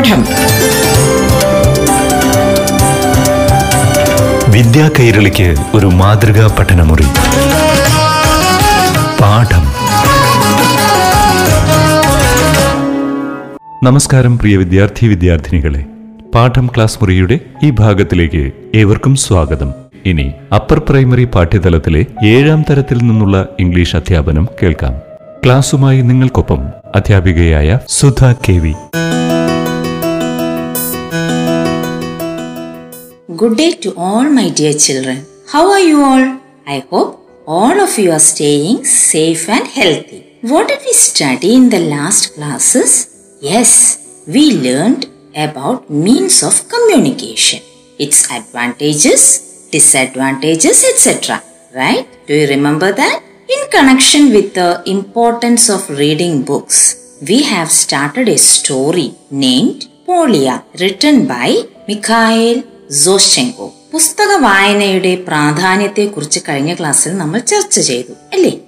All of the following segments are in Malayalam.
പാഠം. വിദ്യാ കൈരളിക്ക് ഒരു മാതൃകാ പഠനമുറി. പാഠം. നമസ്കാരം പ്രിയ വിദ്യാർത്ഥി വിദ്യാർത്ഥിനികളെ. പാഠം ക്ലാസ് മുറിയുടെ ഈ ഭാഗത്തിലേക്ക് ഏവർക്കും സ്വാഗതം. ഇനി അപ്പർ പ്രൈമറി പാഠ്യതലത്തിലെ ഏഴാം തരത്തിൽ നിന്നുള്ള ഇംഗ്ലീഷ് അധ്യാപനം കേൾക്കാം. ക്ലാസുമായി നിങ്ങൾക്കൊപ്പം അധ്യാപികയായ Sudha K V. Good day to all my dear children. How are you all? I hope all of you are staying safe and healthy. What did we study in the last classes? Yes, we learned about means of communication, its advantages, disadvantages, etc. Right? Do you remember that? In connection with the importance of reading books, we have started a story named Polia, written by Mikhail Zoshchenko പുസ്തക വായനയുടെ പ്രാധാന്യത്തെക്കുറിച്ച് കഴിഞ്ഞ ക്ലാസ്സിൽ നമ്മൾ ചർച്ച ചെയ്തു അല്ലേ?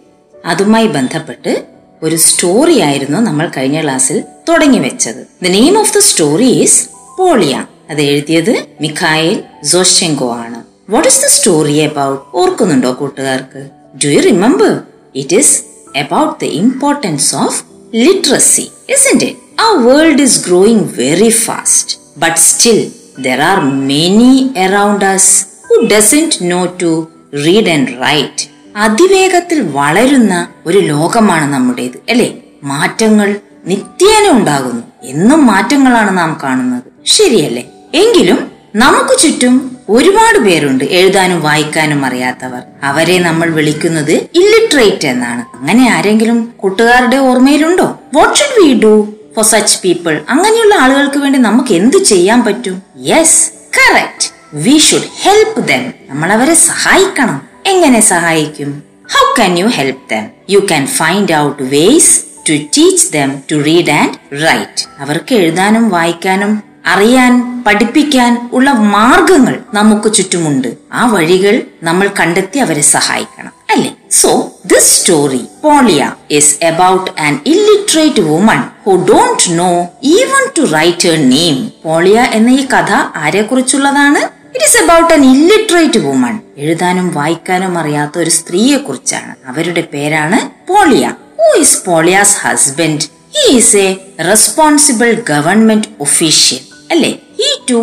അതുമായി ബന്ധപ്പെട്ട് ഒരു സ്റ്റോറി ആയിരുന്നു നമ്മൾ കഴിഞ്ഞ ക്ലാസ്സിൽ തുടങ്ങി വെച്ചത്. The name of the story is Polia. അത് എഴുതിയത് മിഖായേൽ സോഷെങ്കോ ആണ്. What is the story about ഓർക്കുന്നുണ്ടോ കൂട്ടുകാർക്ക്? Do you remember it is about the importance of literacy isn't it? A world is growing very fast but still there are many around us who doesn't know to read and write. അതിവേഗത്തിൽ വളരുന്ന ഒരു ലോകമാണ് നമ്മുടേത് അല്ലേ? മാറ്റങ്ങൾ നിത്യേന ഉണ്ടാകുന്നു. എന്നും മാറ്റങ്ങളാണ് നാം കാണുന്നത്. ശരിയല്ലേ? എങ്കിലും നമുക്ക് ചുറ്റും ഒരുപാട് പേരുണ്ട് എഴുതാനും വായിക്കാനും അറിയാത്തവർ. അവരെ നമ്മൾ വിളിക്കുന്നത് ഇല്ലിട്രേറ്റ് എന്നാണ്. അങ്ങനെ ആരെങ്കിലും കൂട്ടുകാരുടെ ഓർമ്മയിലുണ്ടോ? What should we do for such people അങ്ങനെയുള്ള ആളുകൾക്ക് വേണ്ടി നമുക്ക് എന്ത് ചെയ്യാൻ പറ്റും? Yes correct we should help them നമ്മൾ അവരെ സഹായിക്കണം. എങ്ങനെ സഹായിക്കും? How can you help them you can find out ways to teach them to read and write അവർക്ക് എഴുതാനും വായിക്കാനും അറിയാൻ പഠിപ്പിക്കാൻ ഉള്ള മാർഗങ്ങൾ നമുക്ക് ചുറ്റുമുണ്ട്. ആ വഴികൾ നമ്മൾ കണ്ടെത്തി അവരെ സഹായിക്കണം. അല്ലേ? So this story Polia is about an illiterate woman who don't know even to write a name Polia എന്ന ഈ കഥ ആരെക്കുറിച്ചുള്ളതാണ്? It is about an illiterate woman എഴുതാനും വായിക്കാനും അറിയാത്ത ഒരു സ്ത്രീയെ കുറിച്ചാണ് അവരുടെ പേരാണ് Polia who is Polia's husband he is a responsible government official അല്ലെ? He too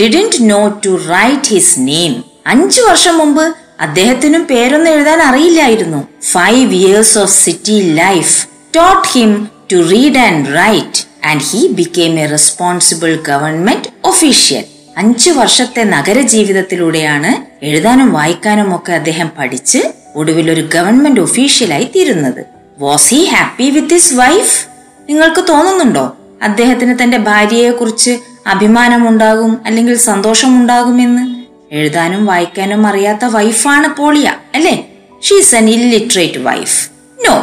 didn't know to write his name അഞ്ചു വർഷം മുമ്പ് അദ്ദേഹത്തിനും പേരൊന്നും എഴുതാൻ അറിയില്ലായിരുന്നു. Five years of city life taught him to read and write and he became a responsible government official അഞ്ചു വർഷത്തെ നഗര ജീവിതത്തിലൂടെയാണ് എഴുതാനും വായിക്കാനും ഒക്കെ അദ്ദേഹം പഠിച്ച് ഒടുവിൽ ഒരു ഗവൺമെന്റ് ഒഫീഷ്യലായി തീരുന്നത്. Was he happy with his wife നിങ്ങൾക്ക് തോന്നുന്നുണ്ടോ? അദ്ദേഹത്തിന് തന്റെ ഭാര്യയെ കുറിച്ച് അഭിമാനമുണ്ടാകും അല്ലെങ്കിൽ സന്തോഷമുണ്ടാകുമെന്ന്? എഴുതാനും വായിക്കാനും അറിയാത്ത വൈഫാണ് പോളിയ അല്ലേ? She's an illiterate wife no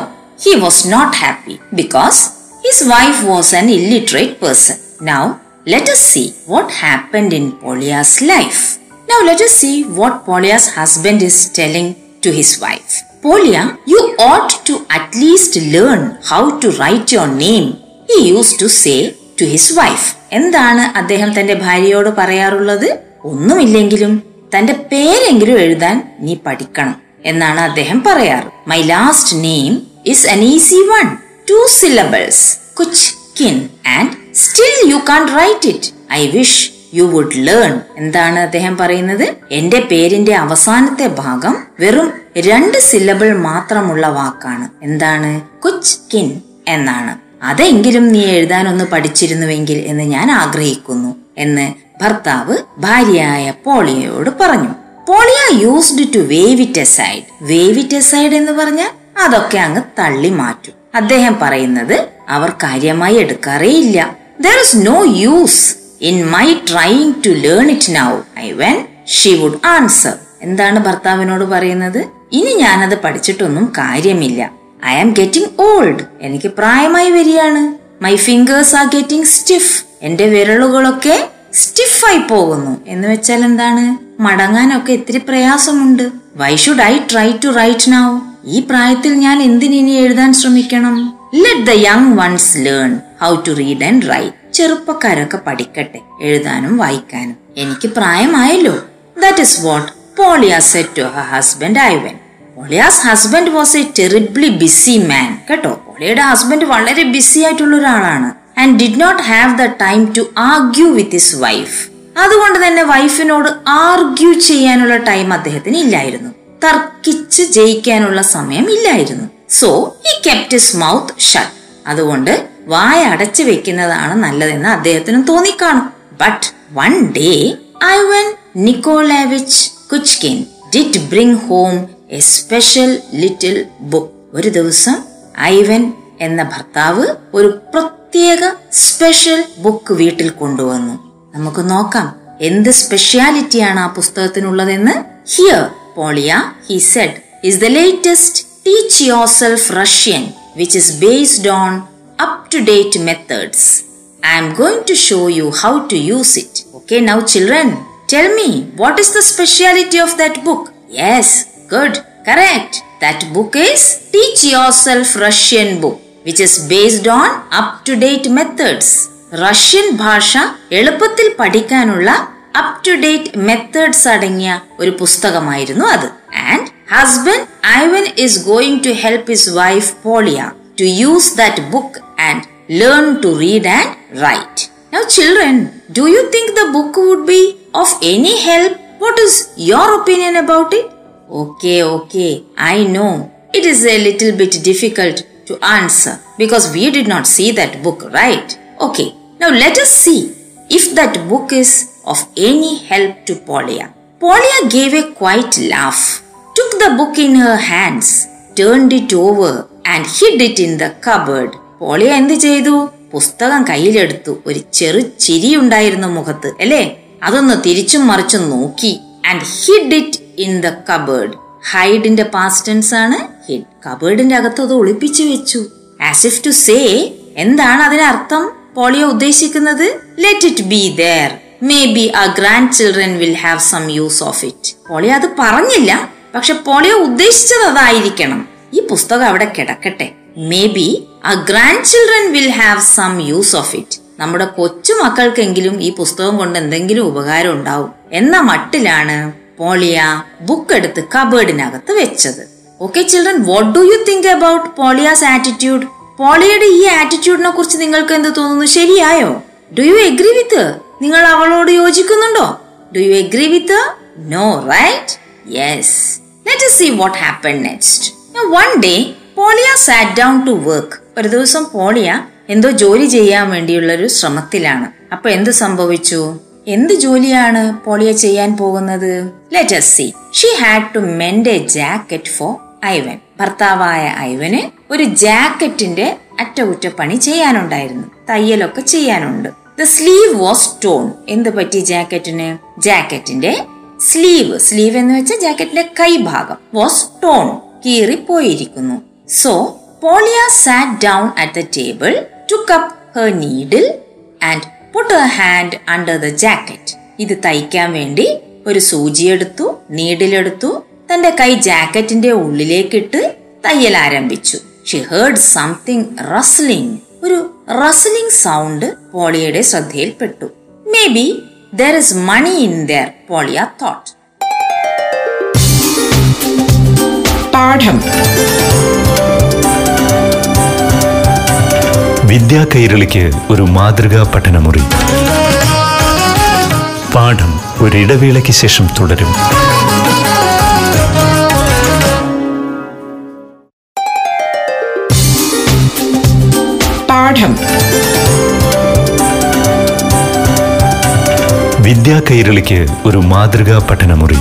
he was not happy because his wife was an illiterate person now let's see what happen in Polia's life now let's see what Polia's husband is telling to his wife Polia you ought to at least learn how to write your name he use to say to his wife എന്താണ് അദ്ദേഹം തന്റെ ഭാര്യയോട് പറയാറുള്ളത്? ഒന്നുമില്ലെങ്കിലും തന്റെ പേരെങ്കിലും എഴുതാൻ നീ പഠിക്കണം എന്നാണ് അദ്ദേഹം പറയാറ്. My last name is an easy one two syllables Kuchkin and still you can't write it I wish you would learn എന്താണ് അദ്ദേഹം പറയുന്നത്? എന്റെ പേരിന്റെ അവസാനത്തെ ഭാഗം വെറും രണ്ട് സിലബിൾ മാത്രമുള്ള വാക്കാണ്. എന്താണ്? കുച്ച് കിൻ എന്നാണ്. അതെങ്കിലും നീ എഴുതാനൊന്ന് പഠിച്ചിരുന്നുവെങ്കിൽ എന്ന് ഞാൻ ആഗ്രഹിക്കുന്നു എന്ന് ഭർത്താവ് ഭാര്യയായ പോളിയയോട് പറഞ്ഞു Polia used to wave it aside wave it aside എന്ന് പറഞ്ഞാൽ അതൊക്കെ അങ്ങ് തള്ളി മാറ്റും. അദ്ദേഹം പറയുന്നത് അവർ കാര്യമായി എടുക്കാറേയില്ല there is no use in my trying to learn it now I when she would answer എന്താണ് ഭർത്താവിനോട് പറയുന്നത്? ഇനി ഞാനത് പഠിച്ചിട്ടൊന്നും കാര്യമില്ല. ഐ ആം ഗെറ്റിംഗ് ഓൾഡ് എനിക്ക് പ്രായമായി വരികയാണ്. My fingers are getting stiff എന്റെ വിരലുകളൊക്കെ സ്റ്റിഫായി പോകുന്നു. എന്ന് വെച്ചാൽ എന്താണ്? മടങ്ങാനൊക്കെ ഇത്തിരി പ്രയാസമുണ്ട്. Why should I try to write now ഈ പ്രായത്തിൽ ഞാൻ എന്തിനി എഴുതാൻ ശ്രമിക്കണം? Let the young ones learn how to read and write ചെറുപ്പക്കാരൊക്കെ പഠിക്കട്ടെ എഴുതാനും വായിക്കാനും. എനിക്ക് പ്രായമായല്ലോ. That is what Polia said to her husband Ivan Polia's husband was a terribly busy man കേട്ടോ പോളിയുടെ ഹസ്ബൻഡ് വളരെ ബിസി ആയിട്ടുള്ള ഒരാളാണ്. And did not have the time to argue with his wife അതുകൊണ്ട് തന്നെ വൈഫിനോട് ആർഗ്യൂ ചെയ്യാനുള്ള ടൈം അദ്ദേഹത്തിന് ഇല്ലായിരുന്നു. തർക്കിച്ച് ജയിക്കാനുള്ള സമയം ഇല്ലായിരുന്നു. So he kept mouth shut അതുകൊണ്ട് വായ അടച്ചു വെക്കുന്നതാണ് നല്ലതെന്ന് അദ്ദേഹത്തിനും തോന്നിക്കാണും. But one day Ivan Nikolaevich Kuchkin did bring home a special little book ഒരു ദിവസം ഐവൻ എന്ന ഭർത്താവ് ഒരു പ്രത്യേക സ്പെഷ്യൽ ബുക്ക് വീട്ടിൽ കൊണ്ടുവന്നു നമുക്ക് നോക്കാം എന്ത് സ്പെഷ്യാലിറ്റിയാണ് ആ പുസ്തകത്തിനുള്ളതെന്ന് here Polia he said is the latest teach yourself Russian which is based on up to date methods I am going to show you how to use it. Okay, now children, tell me what is the speciality of that book? Yes, good, correct. That book is Teach Yourself Russian book, which is based on up to date methods. Russian ഭാഷ എളുപ്പത്തിൽ പഠിക്കാനുള്ള അപ് ടു ഡേറ്റ് മെത്തേഡ്സ് അടങ്ങിയ ഒരു പുസ്തകമായിരുന്നു അത് and husband Ivan is going to help his wife Polia to use that book and learn to read and write. Now, children, do you think the book would be of any help? What is your opinion about it? Okay, okay, I know. It is a little bit difficult to answer because we did not see that book, right? Okay, now let us see if that book is of any help to Polia. Polia gave a quiet laugh, took the book in her hands, turned it over, and hid it in the cupboard. Polia എന്ത് ചെയ്തു പുസ്തകം കയ്യിലെടുത്തു ഒരു ചെറു ചിരിയുണ്ടായിരുന്നു മുഖത്ത് അല്ലേ അതൊന്ന് തിരിച്ചും മറിച്ചും നോക്കി and hid it in the cupboard ഹൈഡിന്റെ past tense ആണ് കബേർഡിന്റെ അകത്ത് അത് ഒളിപ്പിച്ചു വെച്ചു. ആസ് ഇഫ് ടു സേ എന്താണ് അതിനർത്ഥം പോളിയ ഉദ്ദേശിക്കുന്നത് let it be there maybe a grandchildren will have some use of it Polia അത് പറഞ്ഞില്ല പക്ഷെ പോളിയ ഉദ്ദേശിച്ചത് അതായിരിക്കണം. ഈ പുസ്തകം അവിടെ കിടക്കട്ടെ. Maybe a grandchildren will have some use of it നമ്മുടെ കൊച്ചുമക്കൾക്കെങ്കിലും ഈ പുസ്തകം കൊണ്ട് എന്തെങ്കിലും ഉപകാരം ഉണ്ടാവും. എന്ന മട്ടിലാണ് പോളിയ ബുക്ക് എടുത്ത് കബേർഡിനകത്ത് വെച്ചത്. Okay children what do you think about Polya's attitude പോളിയുടെ ഈ ആറ്റിറ്റ്യൂഡിനെ കുറിച്ച് നിങ്ങൾക്ക് എന്ത് തോന്നുന്നു? ശരിയായോ? ഡു യു എഗ്രി വിത്ത് നിങ്ങൾ അവളോട് യോജിക്കുന്നുണ്ടോ? Do you agree with no right yes let see what happen next one day Polia sat down to work ഒരു ദിവസം പോളിയ എന്തോ ജോലി ചെയ്യാൻ വേണ്ടിയുള്ള ഒരു ശ്രമത്തിലാണ്. അപ്പൊ എന്ത് സംഭവിച്ചു? എന്ത് ജോലിയാണ് പോളിയ ചെയ്യാൻ പോകുന്നത്? Let see she had to mend a jacket for Ivan. ഭർത്താവായ ഐവന് ഒരു ജാക്കറ്റിന്റെ അറ്റകുറ്റപ്പണി ചെയ്യാനുണ്ടായിരുന്നു. തയ്യലൊക്കെ ചെയ്യാനുണ്ട്. ദ സ്ലീവ് വാസ് ടോൺ എന്ത് പറ്റി ജാക്കറ്റിന്? ജാക്കറ്റിന്റെ സ്ലീവ് സ്ലീവ് എന്ന് വെച്ചാൽ ജാക്കറ്റിന്റെ കൈഭാഗം വാസ് ടോൺ കീറി പോയിരിക്കുന്നു so Polia sat down at the table took up her needle and put her hand under the jacket ഇത് തയ്ക്കാൻ വേണ്ടി ഒരു സൂചിയെടുത്തു നീഡിലെടുത്തു തന്റെ കൈ ജാക്കറ്റിന്റെ ഉള്ളിലേക്കിട്ട് തയ്യൽ ആരംഭിച്ചു. ഷി ഹേർഡ് സംതിങ് റസ്ലിംഗ് ഒരു റസ്ലിംഗ് സൗണ്ട് പോളിയയുടെ ശ്രദ്ധയിൽപ്പെട്ടു. Maybe there is money in there Polia thought പാഠം. വിദ്യാ കൈരളിക്ക് ഒരു മാതൃകാ പഠനമുറി. പാഠം ഒരിടവേളയ്ക്ക് ശേഷം തുടരും. പാഠം വിദ്യാ കൈരളിക്ക് ഒരു മാതൃകാ പഠനമുറി.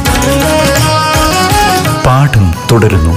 പാഠം തുടരുന്നു.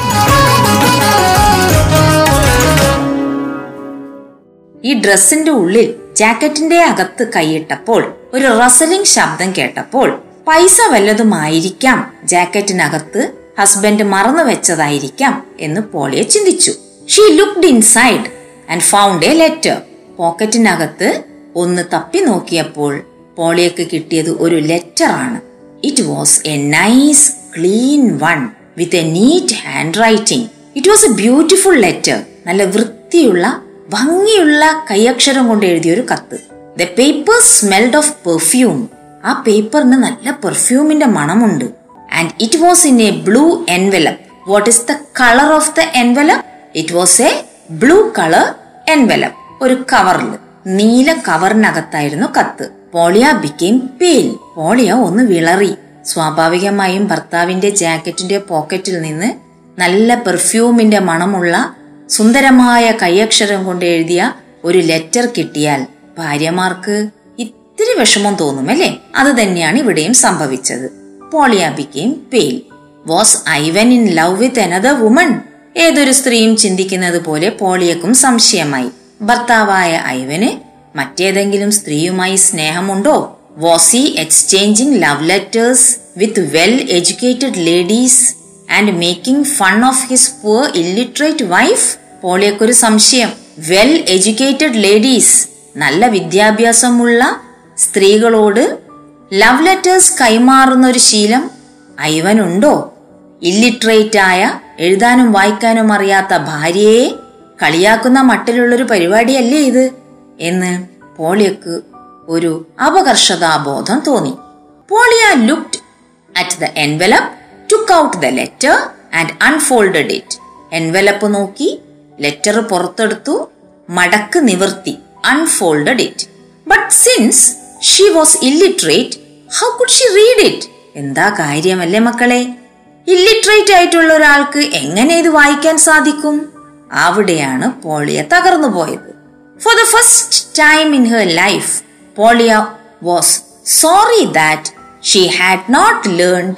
ഈ ഡ്രസ്സിന്റെ ഉള്ളിൽ ജാക്കറ്റിന്റെ അകത്ത് കൈയിട്ടപ്പോൾ ഒരു റസലിംഗ് ശബ്ദം കേട്ടപ്പോൾ പൈസ വല്ലതുമായിരിക്കാം ജാക്കറ്റിനകത്ത് ഹസ്ബൻഡ് മറന്നു വെച്ചതായിരിക്കാം എന്ന് പോളിയെ ചിന്തിച്ചു. She looked inside and found a letter പോക്കറ്റിനകത്ത് ഒന്ന് തപ്പി നോക്കിയപ്പോൾ പോളിയക്ക് കിട്ടിയത് ഒരു ലെറ്റർ ആണ്. It was a nice clean one with a neat hand writing it was a beautiful letter നല്ല വൃത്തിയുള്ള ഭംഗിയുള്ള കൈയക്ഷരം കൊണ്ട് എഴുതിയ ഒരു കത്ത്. The paper smelled of perfume ആ പേപ്പറിന് നല്ല പെർഫ്യൂമിന്റെ മണമുണ്ട്. And it was in a blue envelope what is the colour of the envelope it was a blue colour envelope ഒരു കവറിൽ നീല കവറിനകത്തായിരുന്നു കത്ത്. പോളിയ ബിക്കെയിം പേൽ പോളിയ ഒന്ന് വിളറി. സ്വാഭാവികമായും ഭർത്താവിന്റെ ജാക്കറ്റിന്റെ പോക്കറ്റിൽ നിന്ന് നല്ല പെർഫ്യൂമിന്റെ മണമുള്ള സുന്ദരമായ കൈയക്ഷരം കൊണ്ട് എഴുതിയ ഒരു ലെറ്റർ കിട്ടിയാൽ ഭാര്യമാർക്ക് ഇത്തിരി വിഷമം തോന്നും അല്ലേ അത് തന്നെയാണ് ഇവിടെയും സംഭവിച്ചത്. Polya became pale was Ivan in love with another woman ഏതൊരു സ്ത്രീയും ചിന്തിക്കുന്നത് പോലെ പോളിയക്കും സംശയമായി. ഭർത്താവായ ഐവന് മറ്റേതെങ്കിലും സ്ത്രീയുമായി സ്നേഹമുണ്ടോ? Was exchanging love letters with well educated ladies and making fun of his poor illiterate wife? പോളിയക്കൊരു സംശയം. വെൽ എഡ്യൂക്കേറ്റഡ് ലേഡീസ് നല്ല വിദ്യാഭ്യാസമുള്ള സ്ത്രീകളോട് ലവ് ലെറ്റേഴ്സ് കൈമാറുന്ന ഒരു ശീലം ഐവനുണ്ടോ? ഇല്ലിറ്ററേറ്റ് ആയ എഴുതാനും വായിക്കാനും അറിയാത്ത ഭാര്യയെ കളിയാക്കുന്ന മട്ടിലുള്ളൊരു പരിപാടിയല്ലേ ഇത് എന്ന് പോളിയക്ക് ഒരു അപകർഷതാബോധം തോന്നി. Polia looked at the envelope took out the letter and unfolded it envelope നോക്കി ലെറ്റർ പുറത്തെടുത്തു മടക്ക് നിവർത്തി unfolded it but since she was illiterate how could she read it എന്താ കാര്യമല്ലേ മക്കളെ? ഇല്ലിട്രേറ്റ് ആയിട്ടുള്ള ഒരാൾക്ക് എങ്ങനെ ഇത് വായിക്കാൻ സാധിക്കും? അവിടെയാണ് പോളിയ തകർന്നു പോയത്. For the first time in her life Polia was sorry that she had not learned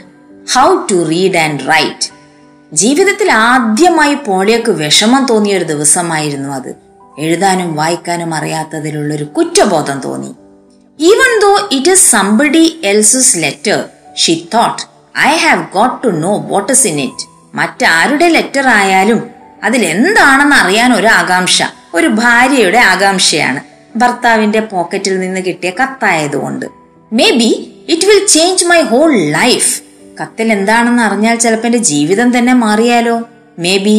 how to read and write ജീവിതത്തിൽ ആദ്യമായി പോളിയക്ക് വിഷമം തോന്നിയ ഒരു ദിവസമായിരുന്നു അത്. എഴുതാനും വായിക്കാനും അറിയാത്തതിലുള്ളൊരു കുറ്റബോധം തോന്നി. Even though it is somebody else's letter she thought I have got to know what is in it മറ്റാരുടെ letter ആയാലും അതിൽ എന്താണെന്ന് അറിയാൻ ഒരു ആകാംക്ഷ ഒരു ഭാര്യയുടെ ആകാംക്ഷയാണ്. ഭർത്താവിന്റെ പോക്കറ്റിൽ നിന്ന് കിട്ടിയ കത്തായതുകൊണ്ട്. Maybe it will change my whole life കത്തിൽ എന്താണെന്ന് അറിഞ്ഞാൽ ചിലപ്പോ എന്റെ ജീവിതം തന്നെ മാറിയാലോ? Maybe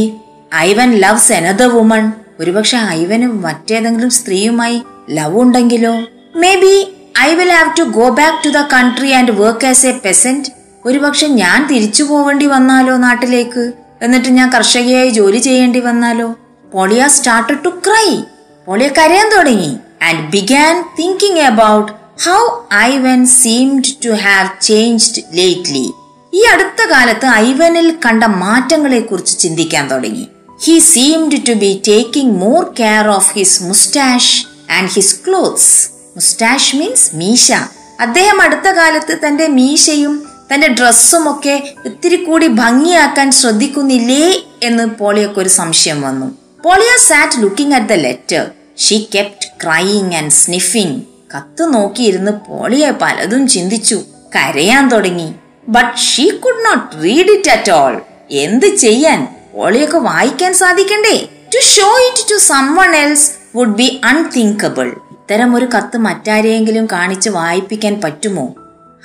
Ivan loves another woman ഒരുപക്ഷെ ഐവനും മറ്റേതെങ്കിലും സ്ത്രീയുമായി ലവ് ഉണ്ടെങ്കിലോ? Maybe I will have to go back to the country and work as a peasant ഒരുപക്ഷെ ഞാൻ തിരിച്ചു പോവേണ്ടി വന്നാലോ നാട്ടിലേക്ക്? എന്നിട്ട് ഞാൻ കർഷകയായി ജോലി ചെയ്യേണ്ടി വന്നാലോ? Polia start to cry Polia കരയാൻ തുടങ്ങി. And began thinking about how Ivan seemed to have changed lately ഈ അടുത്ത കാലത്ത് ഐവനിൽ കണ്ട മാറ്റങ്ങളെ കുറിച്ച് ചിന്തിക്കാൻ തുടങ്ങി. He seemed to be taking more care of his moustache and his clothes moustache means മീശ. അദ്ദേഹം അടുത്ത കാലത്ത് തന്റെ മീശയും തന്റെ ഡ്രസ്സും ഒക്കെ ഇത്തിരി കൂടി ഭംഗിയാക്കാൻ ശ്രദ്ധിക്കുന്നില്ലേ എന്ന് പോളിയൊക്കെ ഒരു സംശയം വന്നു. Polia sat looking at the letter she kept crying and sniffing കത്ത് നോക്കിയിരുന്ന് പോളിയ പലതും ചിന്തിച്ചു. കരയാൻ തുടങ്ങി. But she could not read it at all എന്ത് ചെയ്യാൻ? പോളിയൊക്കെ വായിക്കാൻ സാധിക്കണ്ടേ? To show it to someone else would be unthinkable ഇത്തരം ഒരു കത്ത് മറ്റാരെയെങ്കിലും കാണിച്ച് വായിപ്പിക്കാൻ പറ്റുമോ?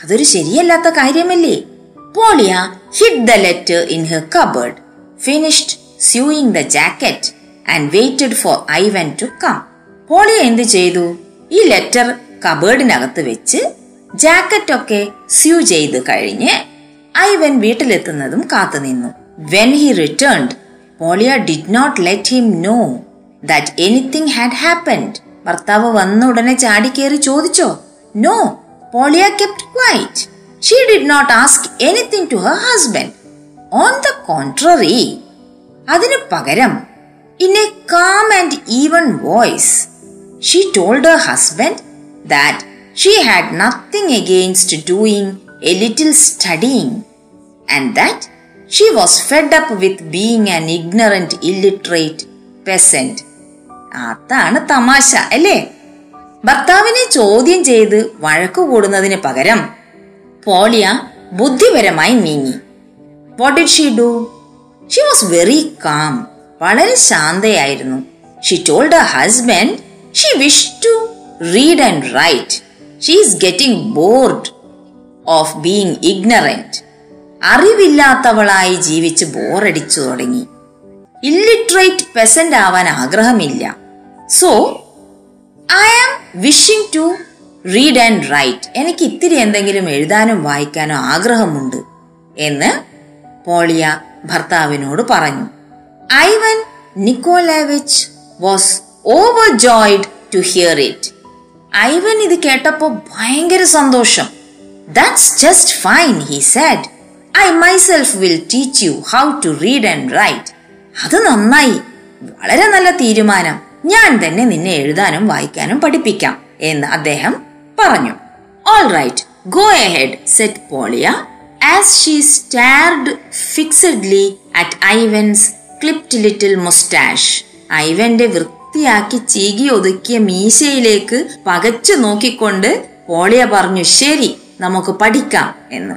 അതൊരു ശരിയല്ലാത്ത കാര്യമല്ലേ? Polia hid the letter in her cupboard finished sewing the jacket and waited for Ivan to come Polia എന്ത് ചെയ്തു? ഈ ലെറ്റർ കബേർഡിനകത്ത് വെച്ച് ജാക്കറ്റ് ഒക്കെ സ്യൂ ചെയ്ത് കഴിഞ്ഞ് ഐവൻ വീട്ടിലെത്തുന്നതും കാത്തുനിന്നു when he returned Polia did not let him know that anything had happened ഭർത്താവ് വന്ന ഉടനെ ചാടിക്കേറി ചോദിച്ചോ? No Polya kept quiet she did not ask anything to her husband on the contrary അതിനു പകരം in a calm and even voice she told her husband that she had nothing against doing a little studying and that she was fed up with being an ignorant illiterate peasant അതാണ് തമാശ അല്ലേ ഭർത്താവിനെ ചോദ്യം ചെയ്ത് വഴക്കു കൂടുന്നതിന് പകരം പോളിയ ബുദ്ധിപരമായി നീങ്ങി. What did she do she was very calm വളരെ ശാന്തയായിരുന്നു. She told her husband she wish to read and write she is getting bored of being ignorant അറിവില്ലാത്തവളായി ജീവിച്ച് ബോറടിച്ചു തുടങ്ങി. ഇല്ലിട്രേറ്റ് പെസന്റ് ആവാൻ ആഗ്രഹമില്ല. So I am wishing to read and write എനിക്ക് ഇത്തിരി എന്തെങ്കിലും എഴുതാനും വായിക്കാനും ആഗ്രഹമുണ്ട് എന്ന് പോളിയ ഭർത്താവിനോട് പറഞ്ഞു. Ivan Nikolaevich was overjoyed to hear it Ivan ഇത് കേട്ടപ്പോ ഭയങ്കര സന്തോഷം. That's just fine he said I myself will teach you how to read and write അത് നന്നായി. വളരെ നല്ല തീരുമാനം. ഞാൻ തന്നെ നിന്നെ എഴുതാനും വായിക്കാനും പഠിപ്പിക്കാം എന്ന് അദ്ദേഹം പറഞ്ഞു. All right go ahead said Polia as she stared fixedly at Ivan's clipped little moustache ഐവന്റെ വൃത്തിയാക്കി ചീകി ഒതുക്കിയ മീശയിലേക്ക് പകച്ചു നോക്കിക്കൊണ്ട് പോളിയ പറഞ്ഞു ശരി നമുക്ക് പഠിക്കാം എന്ന്.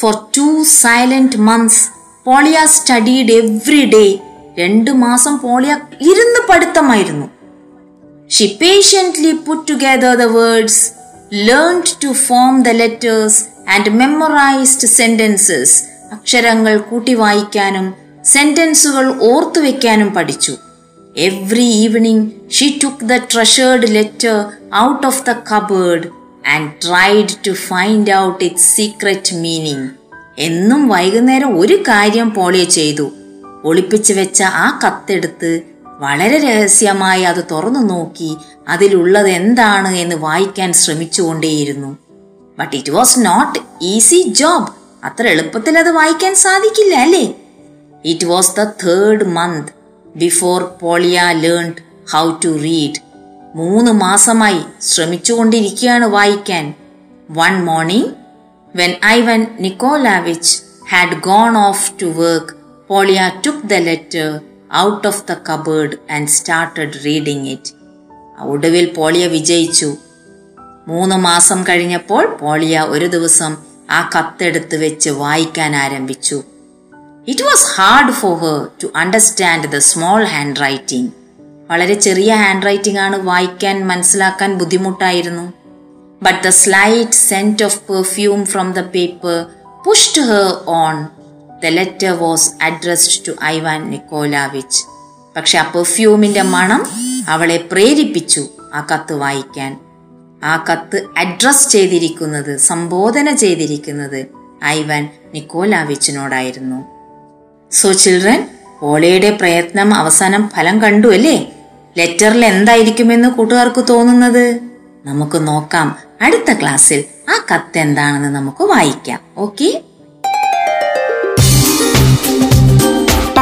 For two silent months Polia studied every day രണ്ടു മാസം പോളിയ ഇരുന്ന് പഠിത്തമായിരുന്നു. She patiently put together the words learn to form the letters and memorised sentences അക്ഷരങ്ങൾ കൂട്ടി വായിക്കാനും സെന്റൻസുകൾ ഓർത്തു വെക്കാനും പഠിച്ചു. Every evening she took the treasured letter out of the cupboard and tried to find out its secret meaning എന്നും വൈകുന്നേരം ഒരു കാര്യം പോളിയ ചെയ്തു. ഒളിപ്പിച്ചു വെച്ച ആ കത്തെടുത്ത് വളരെ രഹസ്യമായി അത് തുറന്നു നോക്കി അതിലുള്ളത് എന്താണ് എന്ന് വായിക്കാൻ ശ്രമിച്ചുകൊണ്ടേയിരുന്നു. But it was not easy job അത്ര എളുപ്പത്തിൽ അത് വായിക്കാൻ സാധിക്കില്ല അല്ലേ? It was the third month before Polia learned how to read മൂന്ന് മാസമായി ശ്രമിച്ചുകൊണ്ടിരിക്കുകയാണ് വായിക്കാൻ. One morning when Ivan Nikolaevich had gone off to work Polia took the letter out of the cupboard and started reading it ഒടുവിൽ പോളിയ വിജയിച്ചു. മൂന്ന് മാസം കഴിഞ്ഞപ്പോൾ പോളിയ ഒരു ദിവസം ആ കത്തെടുത്ത് വെച്ച് വായിക്കാൻ ആരംഭിച്ചു. It was hard for her to understand the small hand writing വളരെ ചെറിയ ഹാൻഡ് റൈറ്റിംഗ് ആണ് വായിക്കാൻ മനസ്സിലാക്കാൻ ബുദ്ധിമുട്ടായിരുന്നു. But the slight scent of perfume from the paper pushed her on the letter was addressed to Ivan Nikolaevich പക്ഷെ ആ പെർഫ്യൂമിന്റെ മണം അവളെ പ്രേരിപ്പിച്ചു ആ കത്ത് വായിക്കാൻ. ആ കത്ത് അഡ്രസ് ചെയ്തിരിക്കുന്നത് സംബോധന ചെയ്തിരിക്കുന്നത് ഐവാൻ നിക്കോലാവിച്ചിനോടായിരുന്നു സോ ചിൽഡ്രൻ ഓളയുടെ പ്രയത്നം അവസാനം ഫലം കണ്ടു അല്ലേ? ലെറ്ററിൽ എന്തായിരിക്കുമെന്ന് കൂട്ടുകാർക്ക് തോന്നുന്നത്? നമുക്ക് നോക്കാം. അടുത്ത ക്ലാസ്സിൽ ആ കത്ത് എന്താണെന്ന് നമുക്ക് വായിക്കാം. ഓക്കെ